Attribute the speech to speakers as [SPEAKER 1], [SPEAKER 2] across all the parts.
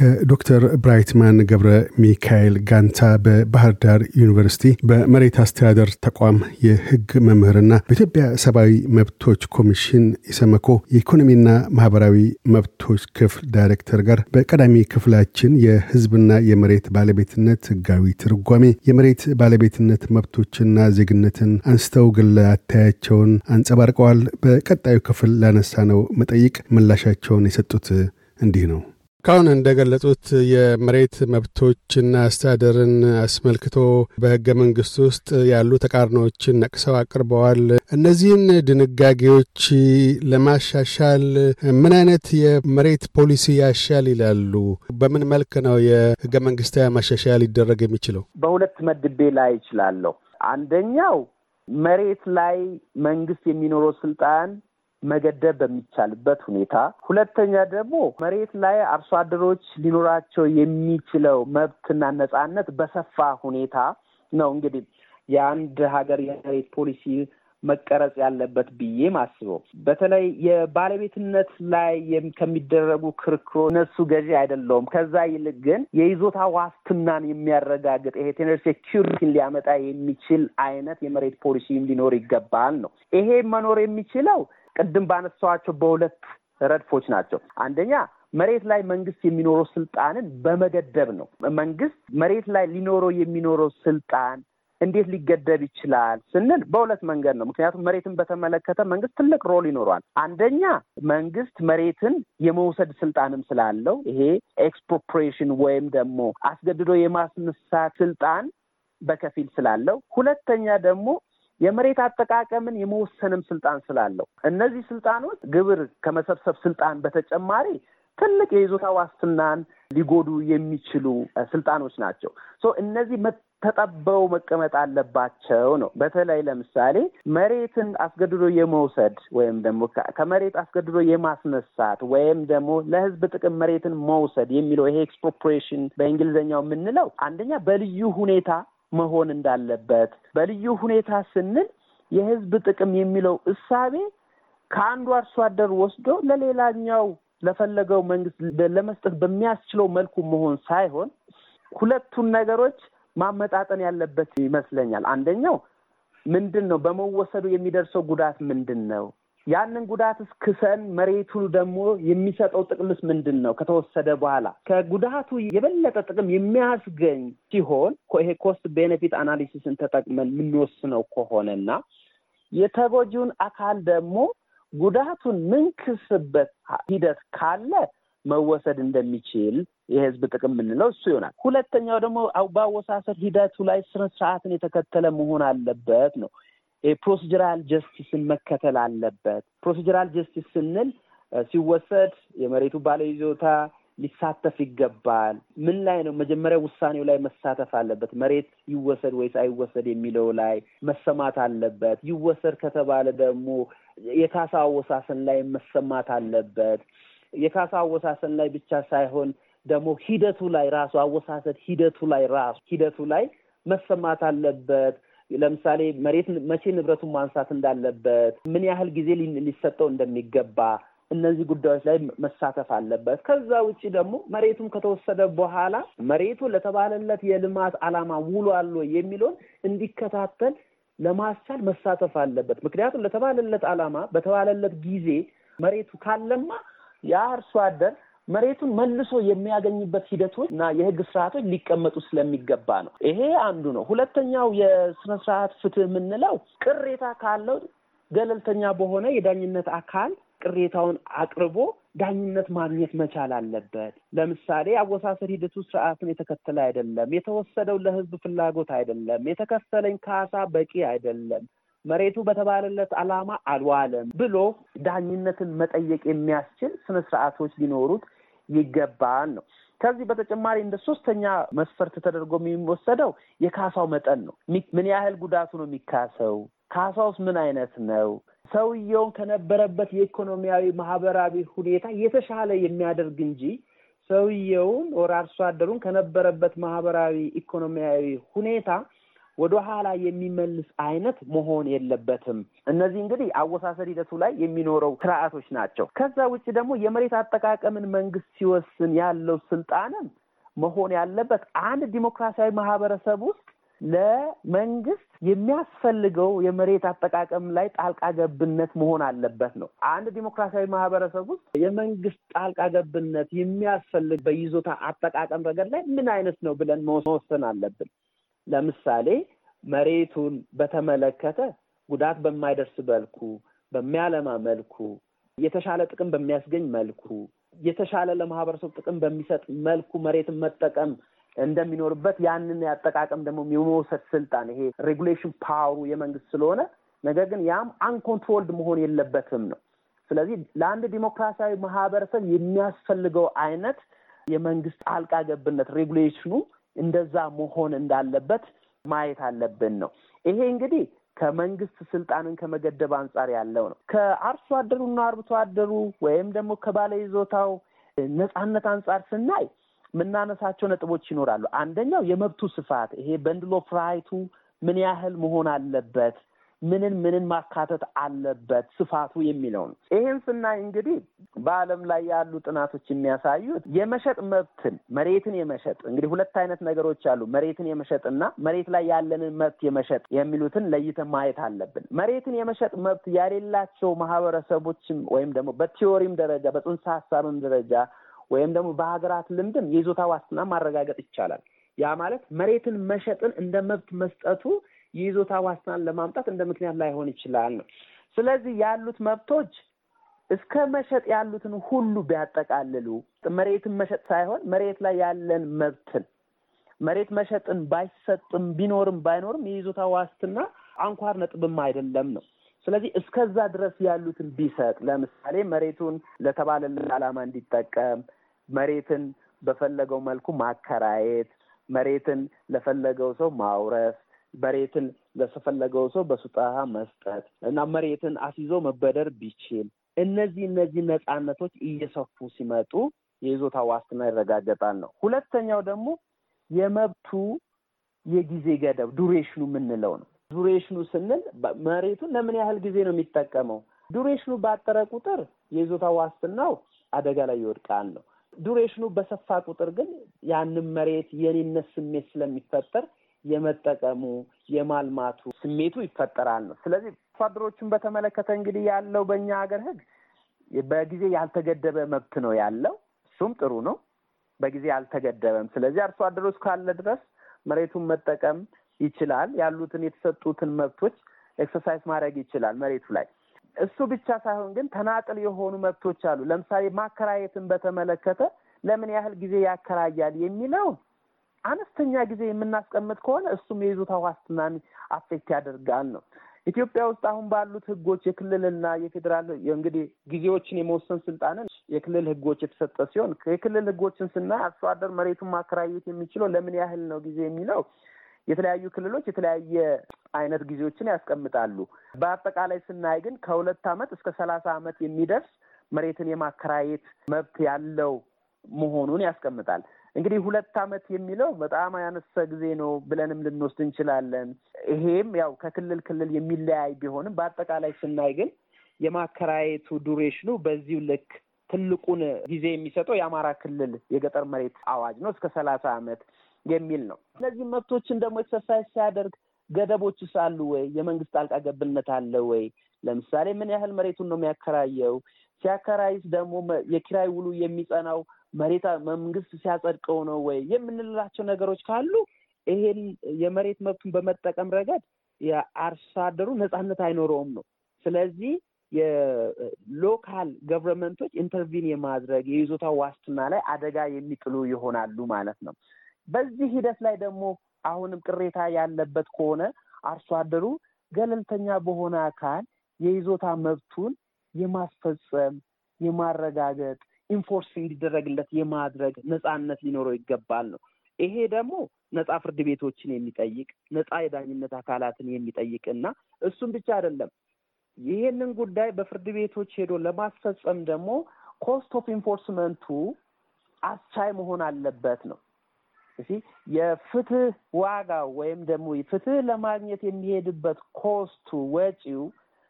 [SPEAKER 1] ከዶክተር ብራይትማን ገብረ ሚካኤል ጋንታ በባህር ዳር ዩኒቨርሲቲ በመሬት አስተዳደር ተቋም የሕግ መምህርና በኢትዮጵያ ሰብአዊ መብቶች ኮሚሽን ኢሰመኮ የኢኮኖሚና ማህበራዊ መብቶች ክፍል ዳይሬክተር ጋር በቀዳሚ ክፍላችን የሕዝብና የመሬት ባለቤትነት ሕጋዊ ትርጓሜ፣ የመሬት ባለቤትነት መብቶችና ዜግነትን አንስተው ግለ አታያቸውን አንጸባርቀዋል። በቀጣዩ ክፍል ላነሳነው መጠይቅ ምላሻቸውን የሰጡት እንዲህ ነው። ካሁን እንደገለጹት የመሬት መብቶችና አስተዳደርን አስመልክቶ በህገ መንግስት ውስጥ ያሉ ተቃርኖዎችን ነቅሰው አቅርበዋል። እነዚህን ድንጋጌዎች ለማሻሻል ምን አይነት የመሬት ፖሊሲ ያሻል ይላሉ? በምን መልክ ነው የህገ መንግስታዊ ማሻሻያ ሊደረግ የሚችለው?
[SPEAKER 2] በሁለት መድቤ ላይ ይችላለሁ። አንደኛው መሬት ላይ መንግስት የሚኖረው ስልጣን መገደብ በሚቻልበት ሁኔታ፣ ሁለተኛ ደግሞ መሬት ላይ አርሶ አደሮች ሊኖራቸው የሚችለው መብትና ነጻነት በሰፋ ሁኔታ ነው እንግዲህ የአንድ ሀገር የመሬት ፖሊሲ መቀረጽ ያለበት ብዬ ማስበው። በተለይ የባለቤትነት ላይ ከሚደረጉ ክርክሮች እነሱ ገዢ አይደለውም። ከዛ ይልቅ ግን የይዞታ ዋስትናን የሚያረጋግጥ ይሄ tenure security ን ሊያመጣ የሚችል አይነት የመሬት ፖሊሲም ሊኖር ይገባል ነው። ይሄ መኖር የሚችለው ቅድም ባነሳኋቸው በሁለት ረድፎች ናቸው። አንደኛ መሬት ላይ መንግስት የሚኖረው ስልጣንን በመገደብ ነው። መንግስት መሬት ላይ ሊኖረው የሚኖረው ስልጣን እንዴት ሊገደብ ይችላል ስንል በሁለት መንገድ ነው። ምክንያቱም መሬትን በተመለከተ መንግስት ትልቅ role ይኖረዋል። አንደኛ መንግስት መሬትን የመውሰድ ስልጣንም ስላለው ይሄ expropriation ወይም ደግሞ አስገድዶ የማስነሳት ስልጣን በከፊል ስላለው፣ ሁለተኛ ደግሞ የመሬት አጠቃቀምን የመወሰንም ስልጣን ስላለው እነዚህ ስልጣኖች ግብር ከመሰብሰብ ስልጣን በተጨማሪ ትልቅ የይዞታ ዋስትናን ሊጎዱ የሚችሉ ስልጣኖች ናቸው። እነዚህ ተጠበው መቀመጥ አለባቸው ነው። በተለይ ለምሳሌ መሬትን አስገድዶ የመውሰድ ወይም ደግሞ ከመሬት አስገድዶ የማስነሳት ወይም ደግሞ ለሕዝብ ጥቅም መሬትን መውሰድ የሚለው ይሄ expropriation በእንግሊዝኛው የምንለው አንደኛ በልዩ ሁኔታ መሆን እንዳለበት በልዩ ሁኔታ ስንል የህዝብ ጥቅም የሚለው እሳቤ ከአንዱ አርሶ አደር ወስዶ ለሌላኛው ለፈለገው መንግስት ለመስጠት በሚያስችለው መልኩ መሆን ሳይሆን ሁለቱን ነገሮች ማመጣጠን ያለበት ይመስለኛል። አንደኛው ምንድን ነው በመወሰዱ የሚደርሰው ጉዳት ምንድን ነው? ያንን ጉዳት እስክሰን መሬቱ ደግሞ የሚሰጠው ጥቅምስ ምንድን ነው? ከተወሰደ በኋላ ከጉዳቱ የበለጠ ጥቅም የሚያስገኝ ሲሆን ይሄ cost benefit analysis ን ተጠቅመን የምንወስነው ከሆነና የተጎጂውን አካል ደግሞ ጉዳቱን የምንክስበት ሂደት ካለ መወሰድ እንደሚችል የህዝብ ጥቅም የምንለው እሱ ይሆናል። ሁለተኛው ደግሞ በአወሳሰድ ሂደቱ ላይ ስነ የተከተለ መሆን አለበት ነው። የ procedural justice ን መከተል አለበት። procedural justice ስንል ሲወሰድ የመሬቱ ባለይዞታ ሊሳተፍ ይገባል። ምን ላይ ነው መጀመሪያ ውሳኔው ላይ መሳተፍ አለበት። መሬት ይወሰድ ወይስ አይወሰድ የሚለው ላይ መሰማት አለበት። ይወሰድ ከተባለ ደግሞ የካሳ አወሳሰን ላይ መሰማት አለበት። የካሳ አወሳሰን ላይ ብቻ ሳይሆን ደግሞ ሂደቱ ላይ ራሱ አወሳሰድ ሂደቱ ላይ ራሱ ሂደቱ ላይ መሰማት አለበት። ለምሳሌ መሬት መቼ ንብረቱን ማንሳት እንዳለበት፣ ምን ያህል ጊዜ ሊሰጠው እንደሚገባ እነዚህ ጉዳዮች ላይ መሳተፍ አለበት። ከዛ ውጭ ደግሞ መሬቱም ከተወሰደ በኋላ መሬቱ ለተባለለት የልማት ዓላማ ውሏል የሚለውን እንዲከታተል ለማስቻል መሳተፍ አለበት። ምክንያቱም ለተባለለት ዓላማ በተባለለት ጊዜ መሬቱ ካለማ ያ አርሶ አደር መሬቱን መልሶ የሚያገኝበት ሂደቶች እና የሕግ ስርዓቶች ሊቀመጡ ስለሚገባ ነው። ይሄ አንዱ ነው። ሁለተኛው የስነ ስርዓት ፍትህ የምንለው ቅሬታ ካለው ገለልተኛ በሆነ የዳኝነት አካል ቅሬታውን አቅርቦ ዳኝነት ማግኘት መቻል አለበት። ለምሳሌ አወሳሰድ ሂደቱ ስርዓትን የተከተለ አይደለም፣ የተወሰደው ለህዝብ ፍላጎት አይደለም፣ የተከፈለኝ ካሳ በቂ አይደለም፣ መሬቱ በተባለለት ዓላማ አልዋለም ብሎ ዳኝነትን መጠየቅ የሚያስችል ስነ ስርዓቶች ሊኖሩት ይገባል ነው። ከዚህ በተጨማሪ እንደ ሶስተኛ መስፈርት ተደርጎ የሚወሰደው የካሳው መጠን ነው። ምን ያህል ጉዳቱ ነው የሚካሰው? ካሳውስ ምን አይነት ነው? ሰውየውን ከነበረበት የኢኮኖሚያዊ ማህበራዊ ሁኔታ የተሻለ የሚያደርግ እንጂ ሰውየውን ወር አርሶ አደሩን ከነበረበት ማህበራዊ ኢኮኖሚያዊ ሁኔታ ወደ ኋላ የሚመልስ አይነት መሆን የለበትም። እነዚህ እንግዲህ አወሳሰድ ሂደቱ ላይ የሚኖረው ስርዓቶች ናቸው። ከዛ ውጭ ደግሞ የመሬት አጠቃቀምን መንግስት ሲወስን ያለው ስልጣንም መሆን ያለበት አንድ ዲሞክራሲያዊ ማህበረሰብ ውስጥ ለመንግስት የሚያስፈልገው የመሬት አጠቃቀም ላይ ጣልቃ ገብነት መሆን አለበት ነው። አንድ ዲሞክራሲያዊ ማህበረሰብ ውስጥ የመንግስት ጣልቃ ገብነት የሚያስፈልግ በይዞታ አጠቃቀም ረገድ ላይ ምን አይነት ነው ብለን መወሰን አለብን። ለምሳሌ መሬቱን በተመለከተ ጉዳት በማይደርስ መልኩ፣ በሚያለማ መልኩ፣ የተሻለ ጥቅም በሚያስገኝ መልኩ፣ የተሻለ ለማህበረሰቡ ጥቅም በሚሰጥ መልኩ መሬትን መጠቀም እንደሚኖርበት ያንን ያጠቃቀም ደግሞ የመውሰድ ስልጣን ይሄ regulation power ኡ የመንግስት ስለሆነ ነገር ግን ያም uncontrolled መሆን የለበትም ነው። ስለዚህ ለአንድ ዲሞክራሲያዊ ማህበረሰብ የሚያስፈልገው አይነት የመንግስት ጣልቃ ገብነት regulation ኑ እንደዛ መሆን እንዳለበት ማየት አለብን ነው። ይሄ እንግዲህ ከመንግስት ስልጣንን ከመገደብ አንጻር ያለው ነው። ከአርሶ አደሩና አርብቶ አደሩ ወይም ደግሞ ከባለ ይዞታው ነጻነት አንጻር ስናይ የምናነሳቸው ነጥቦች ይኖራሉ። አንደኛው የመብቱ ስፋት ይሄ bundle of right ኡ ምን ያህል መሆን አለበት፣ ምንን ምንን ማካተት አለበት ስፋቱ የሚለው ነው። ይህን ስናይ እንግዲህ በዓለም ላይ ያሉ ጥናቶች የሚያሳዩት የመሸጥ መብትን መሬትን የመሸጥ እንግዲህ ሁለት አይነት ነገሮች አሉ። መሬትን የመሸጥና መሬት ላይ ያለንን መብት የመሸጥ የሚሉትን ለይተን ማየት አለብን። መሬትን የመሸጥ መብት ያሌላቸው ማህበረሰቦችም ወይም ደግሞ በ theory ም ደረጃ በጽንሰ ሀሳብም ደረጃ ወይም ደግሞ በሀገራት ልምድም የይዞታ ዋስትና ማረጋገጥ ይቻላል። ያ ማለት መሬትን መሸጥን እንደ መብት መስጠቱ የይዞታ ዋስትናን ለማምጣት እንደ ምክንያት ላይሆን ይችላል ነው። ስለዚህ ያሉት መብቶች እስከ መሸጥ ያሉትን ሁሉ ቢያጠቃልሉ መሬትን መሸጥ ሳይሆን መሬት ላይ ያለን መብትን መሬት መሸጥን ባይሰጥም ቢኖርም ባይኖርም የይዞታ ዋስትና አንኳር ነጥብም አይደለም ነው። ስለዚህ እስከዛ ድረስ ያሉትን ቢሰጥ ለምሳሌ መሬቱን ለተባለልን ዓላማ እንዲጠቀም መሬትን በፈለገው መልኩ ማከራየት፣ መሬትን ለፈለገው ሰው ማውረስ፣ መሬትን ለተፈለገው ሰው በስጦታ መስጠት እና መሬትን አስይዞ መበደር ቢችል እነዚህ እነዚህ ነጻነቶች እየሰፉ ሲመጡ የይዞታ ዋስትና ይረጋገጣል ነው። ሁለተኛው ደግሞ የመብቱ የጊዜ ገደብ ዱሬሽኑ የምንለው ነው። ዱሬሽኑ ስንል መሬቱን ለምን ያህል ጊዜ ነው የሚጠቀመው? ዱሬሽኑ ባጠረ ቁጥር የይዞታ ዋስትናው አደጋ ላይ ይወድቃል ነው። ዱሬሽኑ በሰፋ ቁጥር ግን ያንን መሬት የኔነት ስሜት ስለሚፈጠር የመጠቀሙ የማልማቱ ስሜቱ ይፈጠራል ነው። ስለዚህ አርሶ በተመለከተ እንግዲህ ያለው በእኛ ሀገር ሕግ በጊዜ ያልተገደበ መብት ነው ያለው። እሱም ጥሩ ነው። በጊዜ አልተገደበም። ስለዚህ አርሶ አደሮች ካለ ድረስ መሬቱን መጠቀም ይችላል። ያሉትን የተሰጡትን መብቶች exercise ማድረግ ይችላል መሬቱ ላይ። እሱ ብቻ ሳይሆን ግን ተናጥል የሆኑ መብቶች አሉ። ለምሳሌ ማከራየትን በተመለከተ ለምን ያህል ጊዜ ያከራያል የሚለው አነስተኛ ጊዜ የምናስቀምጥ ከሆነ እሱም የይዞታ ዋስትናን affect ያደርጋል ነው። ኢትዮጵያ ውስጥ አሁን ባሉት ህጎች የክልልና የፌዴራል እንግዲህ ጊዜዎችን የመወሰን ስልጣንን የክልል ህጎች የተሰጠ ሲሆን የክልል ህጎችን ስናይ አርሶ አደር መሬቱን ማከራየት የሚችለው ለምን ያህል ነው ጊዜ የሚለው የተለያዩ ክልሎች የተለያየ አይነት ጊዜዎችን ያስቀምጣሉ። በአጠቃላይ ስናይ ግን ከሁለት ዓመት እስከ ሰላሳ ዓመት የሚደርስ መሬትን የማከራየት መብት ያለው መሆኑን ያስቀምጣል። እንግዲህ ሁለት ዓመት የሚለው በጣም ያነሰ ጊዜ ነው ብለንም ልንወስድ እንችላለን። ይሄም ያው ከክልል ክልል የሚለያይ ቢሆንም በአጠቃላይ ስናይ ግን የማከራየቱ ዱሬሽኑ በዚሁ ልክ ትልቁን ጊዜ የሚሰጠው የአማራ ክልል የገጠር መሬት አዋጅ ነው እስከ ሰላሳ ዓመት የሚል ነው። እነዚህ መብቶችን ደግሞ exercise ሲያደርግ ገደቦችስ አሉ ወይ? የመንግስት ጣልቃ ገብነት አለ ወይ? ለምሳሌ ምን ያህል መሬቱን ነው የሚያከራየው? ሲያከራይስ ደግሞ የኪራይ ውሉ የሚጸናው መሬት መንግስት ሲያጸድቀው ነው ወይ የምንላቸው ነገሮች ካሉ ይሄን የመሬት መብቱን በመጠቀም ረገድ የአርሶ አደሩ ነጻነት አይኖረውም ነው። ስለዚህ የ local government ኦች intervene የማድረግ የይዞታ ዋስትና ላይ አደጋ የሚጥሉ ይሆናሉ ማለት ነው። በዚህ ሂደት ላይ ደግሞ አሁንም ቅሬታ ያለበት ከሆነ አርሶ አደሩ ገለልተኛ በሆነ አካል የይዞታ መብቱን የማስፈጸም የማረጋገጥ enforce እንዲደረግለት የማድረግ ነጻነት ሊኖረው ይገባል ነው። ይሄ ደግሞ ነጻ ፍርድ ቤቶችን የሚጠይቅ ነጻ የዳኝነት አካላትን የሚጠይቅ እና እሱም ብቻ አይደለም። ይሄንን ጉዳይ በፍርድ ቤቶች ሄዶ ለማስፈጸም ደግሞ cost of enforcement ኡ አስቻይ መሆን አለበት ነው። እሺ የፍትህ ዋጋው ወይም ደግሞ ፍትህ ለማግኘት የሚሄድበት cost ኡ ወጪው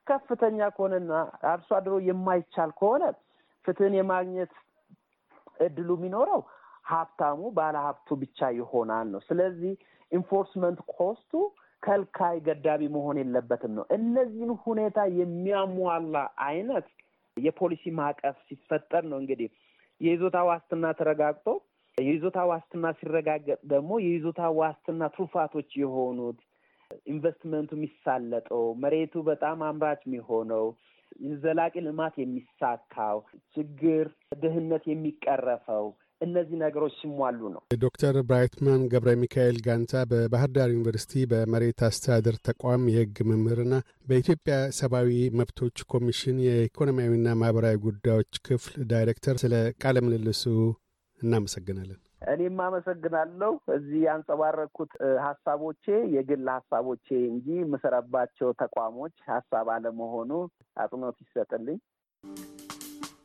[SPEAKER 2] ከፍተኛ ከሆነና አርሶ አደሩ የማይቻል ከሆነ ፍትህን የማግኘት እድሉ የሚኖረው ሀብታሙ ባለ ሀብቱ ብቻ ይሆናል ነው። ስለዚህ enforcement cost ኡ ከልካይ ገዳቢ መሆን የለበትም ነው። እነዚህን ሁኔታ የሚያሟላ አይነት የፖሊሲ ማዕቀፍ ሲፈጠር ነው እንግዲህ የይዞታ ዋስትና ተረጋግጦ የይዞታ ዋስትና ሲረጋገጥ ደግሞ የይዞታ ዋስትና ትሩፋቶች የሆኑት ኢንቨስትመንቱ የሚሳለጠው መሬቱ በጣም አምራች የሚሆነው ዘላቂ ልማት የሚሳካው ችግር ድህነት የሚቀረፈው እነዚህ ነገሮች ሲሟሉ ነው።
[SPEAKER 1] ዶክተር ብራይትማን ገብረ ሚካኤል ጋንታ በባህር ዳር ዩኒቨርሲቲ በመሬት አስተዳደር ተቋም የሕግ መምህርና በኢትዮጵያ ሰብአዊ መብቶች ኮሚሽን የኢኮኖሚያዊና ማህበራዊ ጉዳዮች ክፍል ዳይሬክተር፣ ስለ ቃለ ምልልሱ እናመሰግናለን።
[SPEAKER 2] እኔም አመሰግናለሁ። እዚህ ያንጸባረቅኩት ሀሳቦቼ የግል ሀሳቦቼ እንጂ የምሰራባቸው ተቋሞች ሀሳብ አለመሆኑ አጽንኦት ይሰጥልኝ።